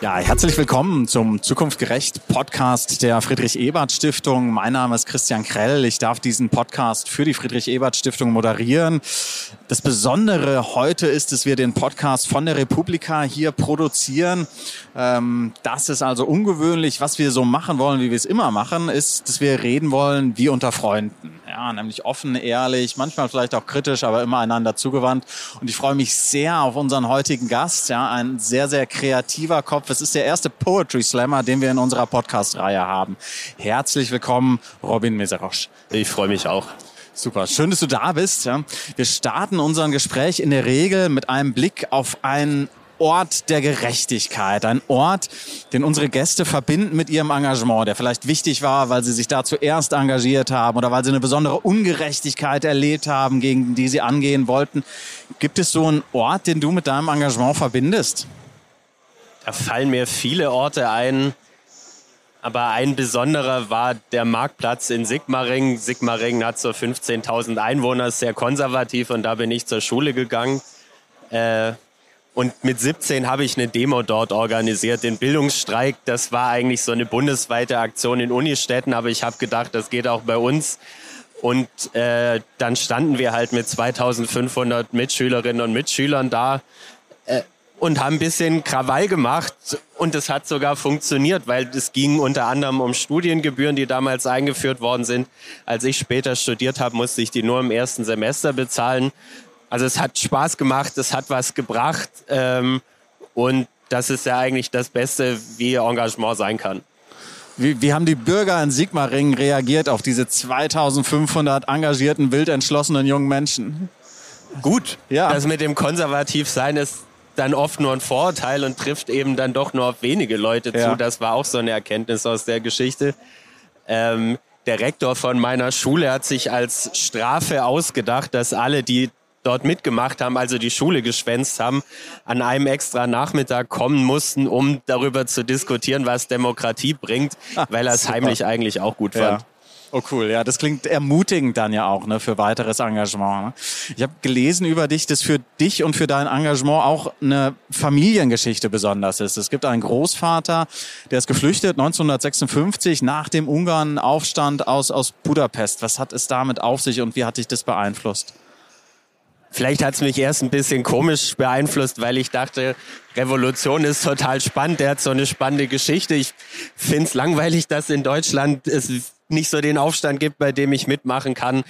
Ja, herzlich willkommen zum Zukunftgerecht Podcast der Friedrich Ebert Stiftung. Mein Name ist Christian Krell. Ich darf diesen Podcast für die Friedrich Ebert Stiftung moderieren. Das Besondere heute ist, dass wir den Podcast von der Republika hier produzieren. Ähm, das ist also ungewöhnlich. Was wir so machen wollen, wie wir es immer machen, ist, dass wir reden wollen wie unter Freunden. Ja, nämlich offen, ehrlich, manchmal vielleicht auch kritisch, aber immer einander zugewandt. Und ich freue mich sehr auf unseren heutigen Gast. Ja, ein sehr, sehr kreativer Kopf es ist der erste Poetry Slammer, den wir in unserer Podcast-Reihe haben. Herzlich willkommen, Robin Meserosch. Ich freue mich auch. Super, schön, dass du da bist. Wir starten unser Gespräch in der Regel mit einem Blick auf einen Ort der Gerechtigkeit, ein Ort, den unsere Gäste verbinden mit ihrem Engagement, der vielleicht wichtig war, weil sie sich da zuerst engagiert haben oder weil sie eine besondere Ungerechtigkeit erlebt haben, gegen die sie angehen wollten. Gibt es so einen Ort, den du mit deinem Engagement verbindest? Da fallen mir viele Orte ein, aber ein besonderer war der Marktplatz in Sigmaringen. Sigmaringen hat so 15.000 Einwohner, ist sehr konservativ und da bin ich zur Schule gegangen. Äh, und mit 17 habe ich eine Demo dort organisiert, den Bildungsstreik. Das war eigentlich so eine bundesweite Aktion in Unistädten, aber ich habe gedacht, das geht auch bei uns. Und äh, dann standen wir halt mit 2500 Mitschülerinnen und Mitschülern da. Äh, und haben ein bisschen Krawall gemacht und es hat sogar funktioniert, weil es ging unter anderem um Studiengebühren, die damals eingeführt worden sind. Als ich später studiert habe, musste ich die nur im ersten Semester bezahlen. Also es hat Spaß gemacht, es hat was gebracht ähm, und das ist ja eigentlich das Beste, wie Engagement sein kann. Wie, wie haben die Bürger in Sigmaringen reagiert auf diese 2500 engagierten, wild entschlossenen jungen Menschen? Gut. Ja. Das mit dem Konservativsein ist dann oft nur ein Vorurteil und trifft eben dann doch nur auf wenige Leute ja. zu. Das war auch so eine Erkenntnis aus der Geschichte. Ähm, der Rektor von meiner Schule hat sich als Strafe ausgedacht, dass alle, die dort mitgemacht haben, also die Schule geschwänzt haben, an einem extra Nachmittag kommen mussten, um darüber zu diskutieren, was Demokratie bringt, weil er es heimlich eigentlich auch gut fand. Ja. Oh cool, ja, das klingt ermutigend dann ja auch ne, für weiteres Engagement. Ne? Ich habe gelesen über dich, dass für dich und für dein Engagement auch eine Familiengeschichte besonders ist. Es gibt einen Großvater, der ist geflüchtet 1956 nach dem Ungarn-Aufstand aus, aus Budapest. Was hat es damit auf sich und wie hat dich das beeinflusst? Vielleicht hat es mich erst ein bisschen komisch beeinflusst, weil ich dachte, Revolution ist total spannend, der hat so eine spannende Geschichte. Ich finde es langweilig, dass in Deutschland es nicht so den Aufstand gibt, bei dem ich mitmachen kann.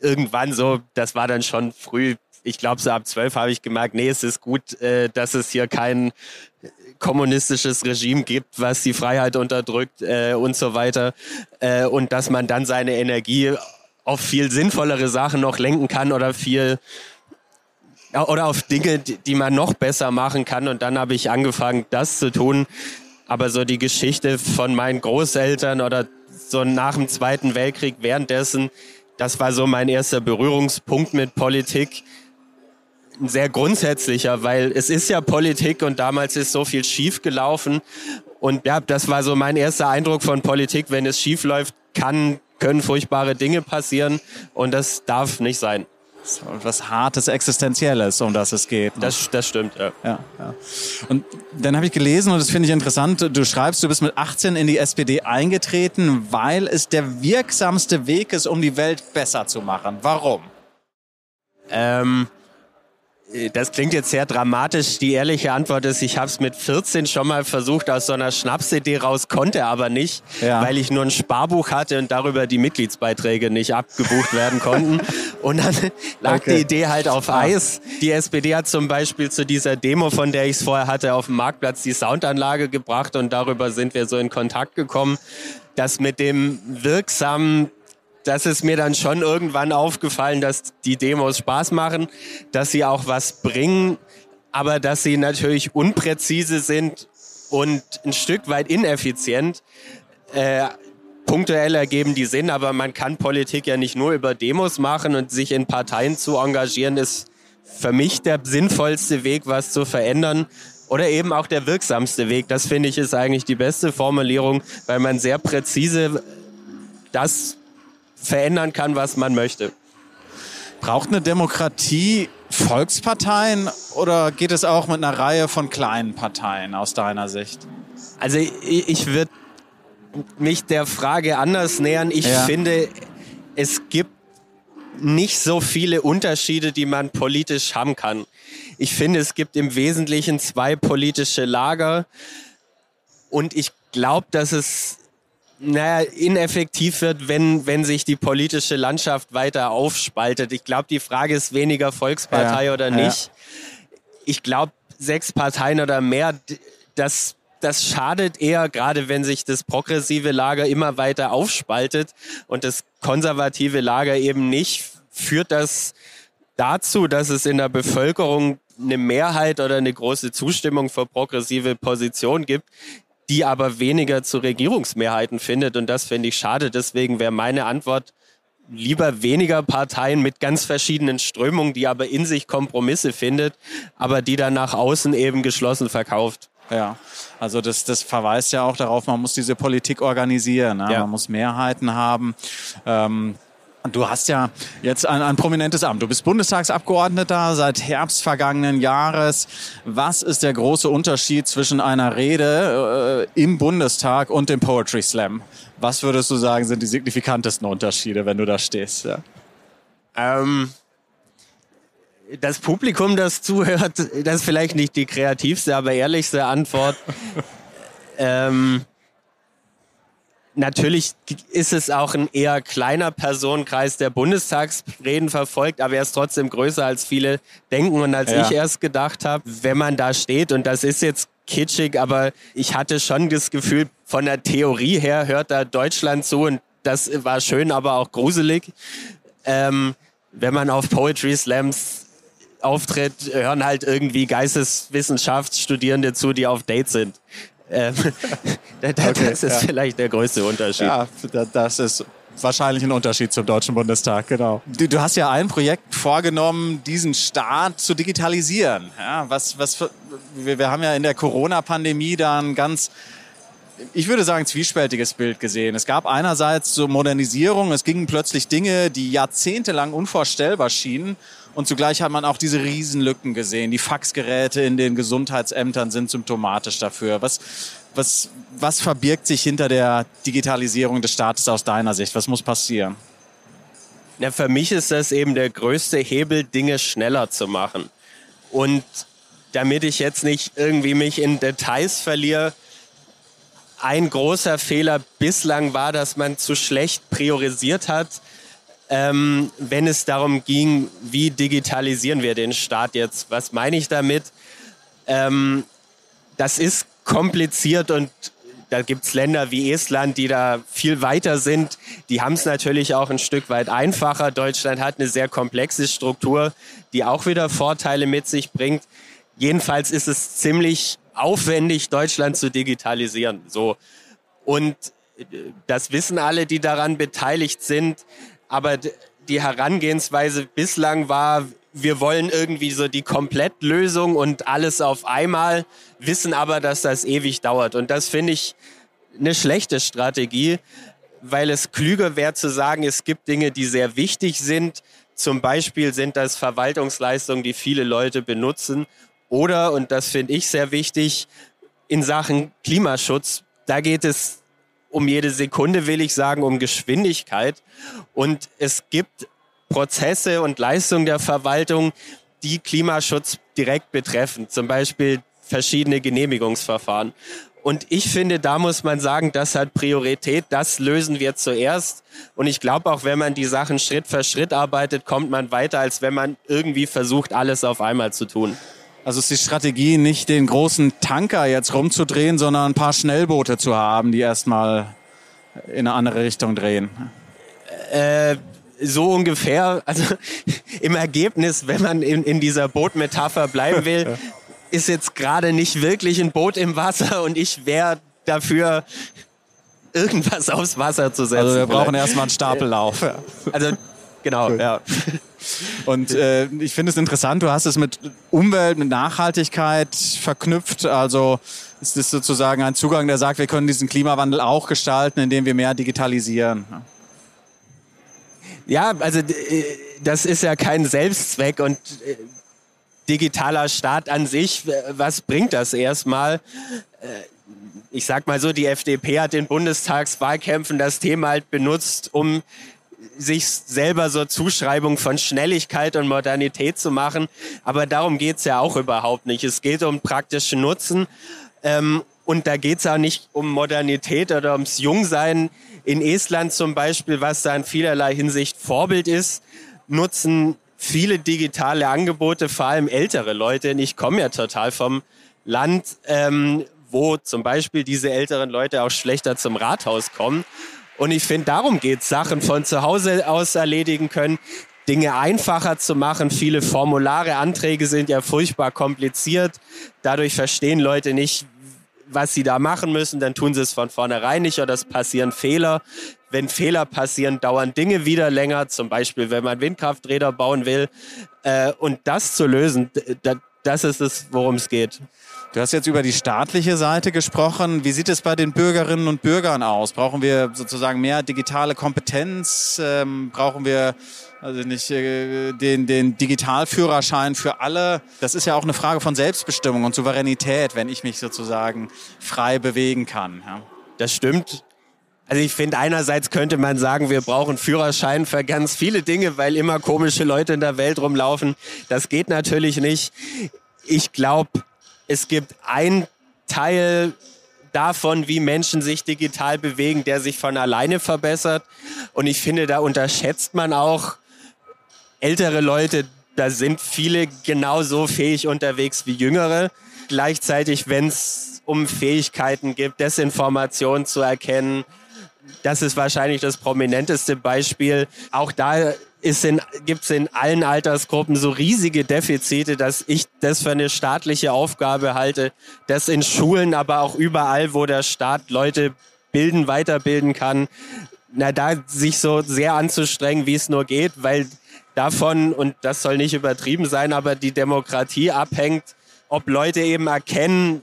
Irgendwann so, das war dann schon früh, ich glaube so ab zwölf habe ich gemerkt, nee, es ist gut, äh, dass es hier kein kommunistisches Regime gibt, was die Freiheit unterdrückt äh, und so weiter. Äh, und dass man dann seine Energie auf viel sinnvollere Sachen noch lenken kann oder viel oder auf Dinge, die man noch besser machen kann. Und dann habe ich angefangen, das zu tun. Aber so die Geschichte von meinen Großeltern oder so nach dem Zweiten Weltkrieg währenddessen, das war so mein erster Berührungspunkt mit Politik. Ein sehr grundsätzlicher, weil es ist ja Politik und damals ist so viel schief gelaufen. Und ja, das war so mein erster Eindruck von Politik. Wenn es schief läuft, kann, können furchtbare Dinge passieren und das darf nicht sein was Hartes, Existenzielles, um das es geht. Ne? Das, das stimmt, ja. ja, ja. Und dann habe ich gelesen, und das finde ich interessant, du schreibst, du bist mit 18 in die SPD eingetreten, weil es der wirksamste Weg ist, um die Welt besser zu machen. Warum? Ähm, das klingt jetzt sehr dramatisch. Die ehrliche Antwort ist, ich habe es mit 14 schon mal versucht aus so einer Schnapsidee raus, konnte aber nicht, ja. weil ich nur ein Sparbuch hatte und darüber die Mitgliedsbeiträge nicht abgebucht werden konnten. Und dann lag okay. die Idee halt auf Eis. Die SPD hat zum Beispiel zu dieser Demo, von der ich es vorher hatte, auf dem Marktplatz die Soundanlage gebracht und darüber sind wir so in Kontakt gekommen. Das mit dem wirksamen das ist mir dann schon irgendwann aufgefallen, dass die Demos Spaß machen, dass sie auch was bringen, aber dass sie natürlich unpräzise sind und ein Stück weit ineffizient. Äh, punktuell ergeben die Sinn, aber man kann Politik ja nicht nur über Demos machen und sich in Parteien zu engagieren, ist für mich der sinnvollste Weg, was zu verändern. Oder eben auch der wirksamste Weg. Das finde ich ist eigentlich die beste Formulierung, weil man sehr präzise das verändern kann, was man möchte. Braucht eine Demokratie Volksparteien oder geht es auch mit einer Reihe von kleinen Parteien aus deiner Sicht? Also ich, ich würde mich der Frage anders nähern. Ich ja. finde, es gibt nicht so viele Unterschiede, die man politisch haben kann. Ich finde, es gibt im Wesentlichen zwei politische Lager und ich glaube, dass es naja, ineffektiv wird, wenn, wenn sich die politische Landschaft weiter aufspaltet. Ich glaube, die Frage ist weniger Volkspartei ja, oder nicht. Ja. Ich glaube, sechs Parteien oder mehr, das, das schadet eher, gerade wenn sich das progressive Lager immer weiter aufspaltet und das konservative Lager eben nicht, führt das dazu, dass es in der Bevölkerung eine Mehrheit oder eine große Zustimmung für progressive Positionen gibt, die aber weniger zu Regierungsmehrheiten findet. Und das finde ich schade. Deswegen wäre meine Antwort lieber weniger Parteien mit ganz verschiedenen Strömungen, die aber in sich Kompromisse findet, aber die dann nach außen eben geschlossen verkauft. Ja, also das, das verweist ja auch darauf, man muss diese Politik organisieren. Ne? Ja. Man muss Mehrheiten haben. Ähm, Du hast ja jetzt ein, ein, prominentes Amt. Du bist Bundestagsabgeordneter seit Herbst vergangenen Jahres. Was ist der große Unterschied zwischen einer Rede äh, im Bundestag und dem Poetry Slam? Was würdest du sagen, sind die signifikantesten Unterschiede, wenn du da stehst? Ja. Ähm, das Publikum, das zuhört, das ist vielleicht nicht die kreativste, aber ehrlichste Antwort. ähm, Natürlich ist es auch ein eher kleiner Personenkreis, der Bundestagsreden verfolgt, aber er ist trotzdem größer, als viele denken und als ja. ich erst gedacht habe. Wenn man da steht, und das ist jetzt kitschig, aber ich hatte schon das Gefühl, von der Theorie her hört da Deutschland zu und das war schön, aber auch gruselig. Ähm, wenn man auf Poetry Slams auftritt, hören halt irgendwie Geisteswissenschaftsstudierende zu, die auf Date sind. Ähm, das okay, ist ja. vielleicht der größte Unterschied. Ja, das ist wahrscheinlich ein Unterschied zum Deutschen Bundestag, genau. Du, du hast ja ein Projekt vorgenommen, diesen Staat zu digitalisieren. Ja, was, was für, wir, wir haben ja in der Corona-Pandemie da ein ganz ich würde sagen, zwiespältiges Bild gesehen. Es gab einerseits so Modernisierung, es gingen plötzlich Dinge, die jahrzehntelang unvorstellbar schienen. Und zugleich hat man auch diese Riesenlücken gesehen. Die Faxgeräte in den Gesundheitsämtern sind symptomatisch dafür. Was, was, was verbirgt sich hinter der Digitalisierung des Staates aus deiner Sicht? Was muss passieren? Ja, für mich ist das eben der größte Hebel, Dinge schneller zu machen. Und damit ich jetzt nicht irgendwie mich in Details verliere, ein großer Fehler bislang war, dass man zu schlecht priorisiert hat, ähm, wenn es darum ging, wie digitalisieren wir den Staat jetzt. Was meine ich damit? Ähm, das ist kompliziert und da gibt es Länder wie Estland, die da viel weiter sind. Die haben es natürlich auch ein Stück weit einfacher. Deutschland hat eine sehr komplexe Struktur, die auch wieder Vorteile mit sich bringt. Jedenfalls ist es ziemlich aufwendig, Deutschland zu digitalisieren. So. Und äh, das wissen alle, die daran beteiligt sind. Aber die Herangehensweise bislang war, wir wollen irgendwie so die Komplettlösung und alles auf einmal, wissen aber, dass das ewig dauert. Und das finde ich eine schlechte Strategie, weil es klüger wäre zu sagen, es gibt Dinge, die sehr wichtig sind. Zum Beispiel sind das Verwaltungsleistungen, die viele Leute benutzen oder, und das finde ich sehr wichtig, in Sachen Klimaschutz, da geht es um jede Sekunde, will ich sagen, um Geschwindigkeit. Und es gibt Prozesse und Leistungen der Verwaltung, die Klimaschutz direkt betreffen. Zum Beispiel verschiedene Genehmigungsverfahren. Und ich finde, da muss man sagen, das hat Priorität, das lösen wir zuerst. Und ich glaube auch, wenn man die Sachen Schritt für Schritt arbeitet, kommt man weiter, als wenn man irgendwie versucht, alles auf einmal zu tun. Also ist die Strategie nicht den großen Tanker jetzt rumzudrehen, sondern ein paar Schnellboote zu haben, die erstmal in eine andere Richtung drehen. Äh, so ungefähr. Also im Ergebnis, wenn man in, in dieser Bootmetapher bleiben will, ist jetzt gerade nicht wirklich ein Boot im Wasser und ich wäre dafür, irgendwas aufs Wasser zu setzen. Also wir brauchen erstmal einen Stapellauf. Also genau, ja. Und äh, ich finde es interessant, du hast es mit Umwelt, mit Nachhaltigkeit verknüpft. Also ist das sozusagen ein Zugang, der sagt, wir können diesen Klimawandel auch gestalten, indem wir mehr digitalisieren. Ja, also das ist ja kein Selbstzweck und äh, digitaler Staat an sich, was bringt das erstmal? Äh, ich sag mal so, die FDP hat in Bundestagswahlkämpfen das Thema halt benutzt, um sich selber so Zuschreibung von Schnelligkeit und Modernität zu machen. Aber darum geht's ja auch überhaupt nicht. Es geht um praktischen Nutzen. Ähm, und da geht's auch nicht um Modernität oder ums Jungsein. In Estland zum Beispiel, was da in vielerlei Hinsicht Vorbild ist, nutzen viele digitale Angebote, vor allem ältere Leute. Und ich komme ja total vom Land, ähm, wo zum Beispiel diese älteren Leute auch schlechter zum Rathaus kommen. Und ich finde, darum geht Sachen von zu Hause aus erledigen können, Dinge einfacher zu machen. Viele Formulare, Anträge sind ja furchtbar kompliziert. Dadurch verstehen Leute nicht, was sie da machen müssen. Dann tun sie es von vornherein nicht oder es passieren Fehler. Wenn Fehler passieren, dauern Dinge wieder länger. Zum Beispiel, wenn man Windkrafträder bauen will. Äh, und das zu lösen, das ist es, worum es geht. Du hast jetzt über die staatliche Seite gesprochen. Wie sieht es bei den Bürgerinnen und Bürgern aus? Brauchen wir sozusagen mehr digitale Kompetenz? Ähm, brauchen wir also nicht äh, den, den Digitalführerschein für alle? Das ist ja auch eine Frage von Selbstbestimmung und Souveränität, wenn ich mich sozusagen frei bewegen kann. Ja. Das stimmt. Also ich finde, einerseits könnte man sagen, wir brauchen Führerschein für ganz viele Dinge, weil immer komische Leute in der Welt rumlaufen. Das geht natürlich nicht. Ich glaube, es gibt ein Teil davon, wie Menschen sich digital bewegen, der sich von alleine verbessert. Und ich finde, da unterschätzt man auch ältere Leute. Da sind viele genauso fähig unterwegs wie jüngere. Gleichzeitig, wenn es um Fähigkeiten gibt, Desinformation zu erkennen, das ist wahrscheinlich das prominenteste Beispiel. Auch da gibt es in allen Altersgruppen so riesige Defizite, dass ich das für eine staatliche Aufgabe halte, das in Schulen, aber auch überall, wo der Staat Leute bilden, weiterbilden kann, na, da sich so sehr anzustrengen, wie es nur geht, weil davon, und das soll nicht übertrieben sein, aber die Demokratie abhängt, ob Leute eben erkennen,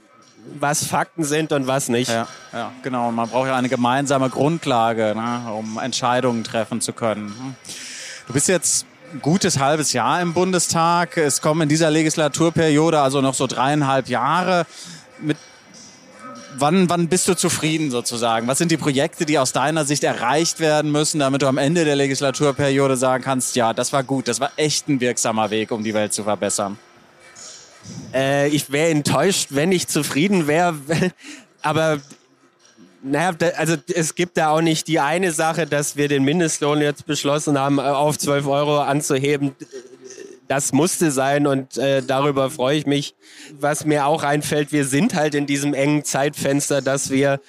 was Fakten sind und was nicht. Ja, ja genau. Man braucht ja eine gemeinsame Grundlage, ne, um Entscheidungen treffen zu können. Du bist jetzt ein gutes halbes Jahr im Bundestag. Es kommen in dieser Legislaturperiode also noch so dreieinhalb Jahre. Mit wann, wann bist du zufrieden sozusagen? Was sind die Projekte, die aus deiner Sicht erreicht werden müssen, damit du am Ende der Legislaturperiode sagen kannst, ja, das war gut, das war echt ein wirksamer Weg, um die Welt zu verbessern? Äh, ich wäre enttäuscht, wenn ich zufrieden wäre. Aber naja, also es gibt da auch nicht die eine Sache, dass wir den Mindestlohn jetzt beschlossen haben, äh, auf 12 Euro anzuheben. Das musste sein und äh, darüber freue ich mich. Was mir auch einfällt, wir sind halt in diesem engen Zeitfenster, dass wir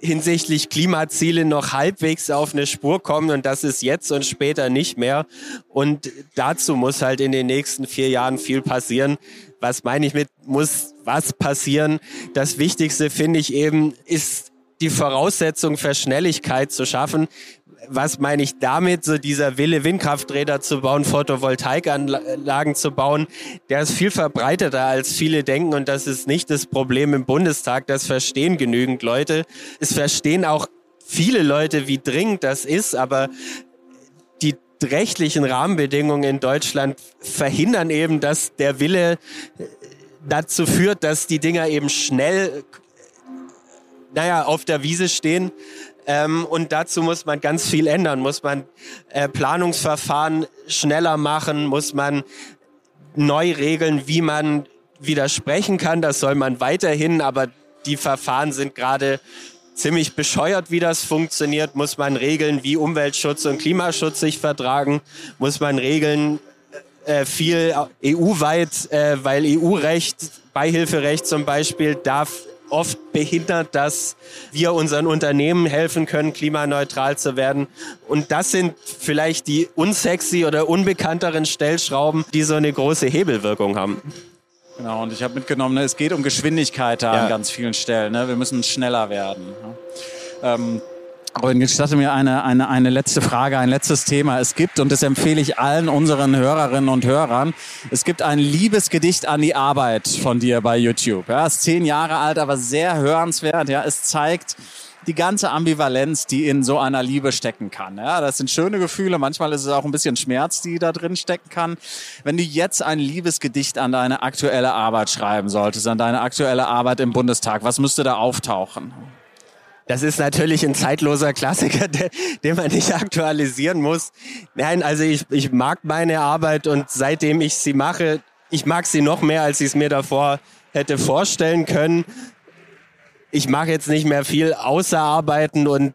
hinsichtlich Klimaziele noch halbwegs auf eine Spur kommen und das ist jetzt und später nicht mehr. Und dazu muss halt in den nächsten vier Jahren viel passieren. Was meine ich mit muss was passieren? Das Wichtigste finde ich eben ist die Voraussetzung für Schnelligkeit zu schaffen. Was meine ich damit? So dieser Wille, Windkrafträder zu bauen, Photovoltaikanlagen zu bauen, der ist viel verbreiteter als viele denken und das ist nicht das Problem im Bundestag. Das verstehen genügend Leute. Es verstehen auch viele Leute, wie dringend das ist, aber die rechtlichen Rahmenbedingungen in Deutschland verhindern eben, dass der Wille dazu führt, dass die Dinger eben schnell naja, auf der Wiese stehen. Ähm, und dazu muss man ganz viel ändern, muss man äh, Planungsverfahren schneller machen, muss man neu regeln, wie man widersprechen kann. Das soll man weiterhin, aber die Verfahren sind gerade ziemlich bescheuert, wie das funktioniert. Muss man regeln, wie Umweltschutz und Klimaschutz sich vertragen. Muss man regeln, äh, viel EU-weit, äh, weil EU-Recht, Beihilferecht zum Beispiel, darf oft behindert, dass wir unseren Unternehmen helfen können, klimaneutral zu werden. Und das sind vielleicht die unsexy oder unbekannteren Stellschrauben, die so eine große Hebelwirkung haben. Genau, und ich habe mitgenommen, ne, es geht um Geschwindigkeit da ja. an ganz vielen Stellen. Ne? Wir müssen schneller werden. Ne? Ähm, aber gestatte mir eine, eine, eine letzte Frage, ein letztes Thema. Es gibt, und das empfehle ich allen unseren Hörerinnen und Hörern, es gibt ein Liebesgedicht an die Arbeit von dir bei YouTube. Ja, ist zehn Jahre alt, aber sehr hörenswert. Ja, es zeigt, die ganze Ambivalenz, die in so einer Liebe stecken kann. Ja, das sind schöne Gefühle, manchmal ist es auch ein bisschen Schmerz, die da drin stecken kann. Wenn du jetzt ein Liebesgedicht an deine aktuelle Arbeit schreiben solltest, an deine aktuelle Arbeit im Bundestag, was müsste da auftauchen? Das ist natürlich ein zeitloser Klassiker, der, den man nicht aktualisieren muss. Nein, also ich, ich mag meine Arbeit und seitdem ich sie mache, ich mag sie noch mehr, als ich es mir davor hätte vorstellen können. Ich mache jetzt nicht mehr viel außer arbeiten und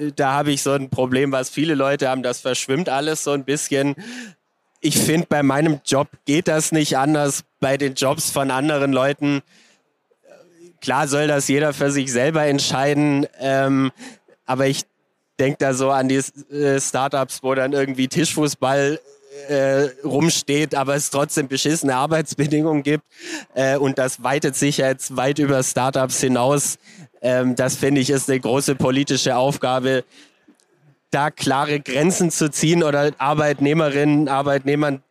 äh, da habe ich so ein Problem, was viele Leute haben, das verschwimmt alles so ein bisschen. Ich finde, bei meinem Job geht das nicht anders. Bei den Jobs von anderen Leuten Klar soll das jeder für sich selber entscheiden, ähm, aber ich denke da so an die äh, Startups, wo dann irgendwie Tischfußball äh, rumsteht, aber es trotzdem beschissene Arbeitsbedingungen gibt. Äh, und das weitet sich jetzt weit über Startups hinaus. Ähm, das finde ich ist eine große politische Aufgabe, da klare Grenzen zu ziehen oder Arbeitnehmerinnen, Arbeitnehmern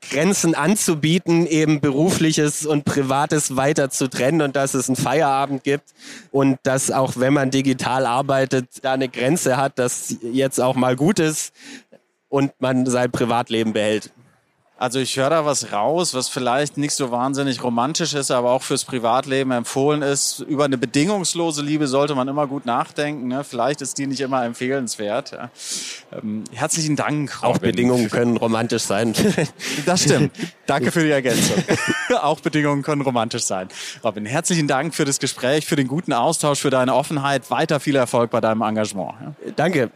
Grenzen anzubieten, eben berufliches und privates weiter zu trennen und dass es einen Feierabend gibt und dass auch wenn man digital arbeitet, da eine Grenze hat, dass jetzt auch mal gut ist und man sein Privatleben behält. Also ich höre da was raus, was vielleicht nicht so wahnsinnig romantisch ist, aber auch fürs Privatleben empfohlen ist. Über eine bedingungslose Liebe sollte man immer gut nachdenken. Ne? Vielleicht ist die nicht immer empfehlenswert. Ja. Ähm, herzlichen Dank. Robin. Auch Bedingungen können romantisch sein. Das stimmt. Danke für die Ergänzung. auch Bedingungen können romantisch sein. Robin, herzlichen Dank für das Gespräch, für den guten Austausch, für deine Offenheit. Weiter viel Erfolg bei deinem Engagement. Ja. Danke.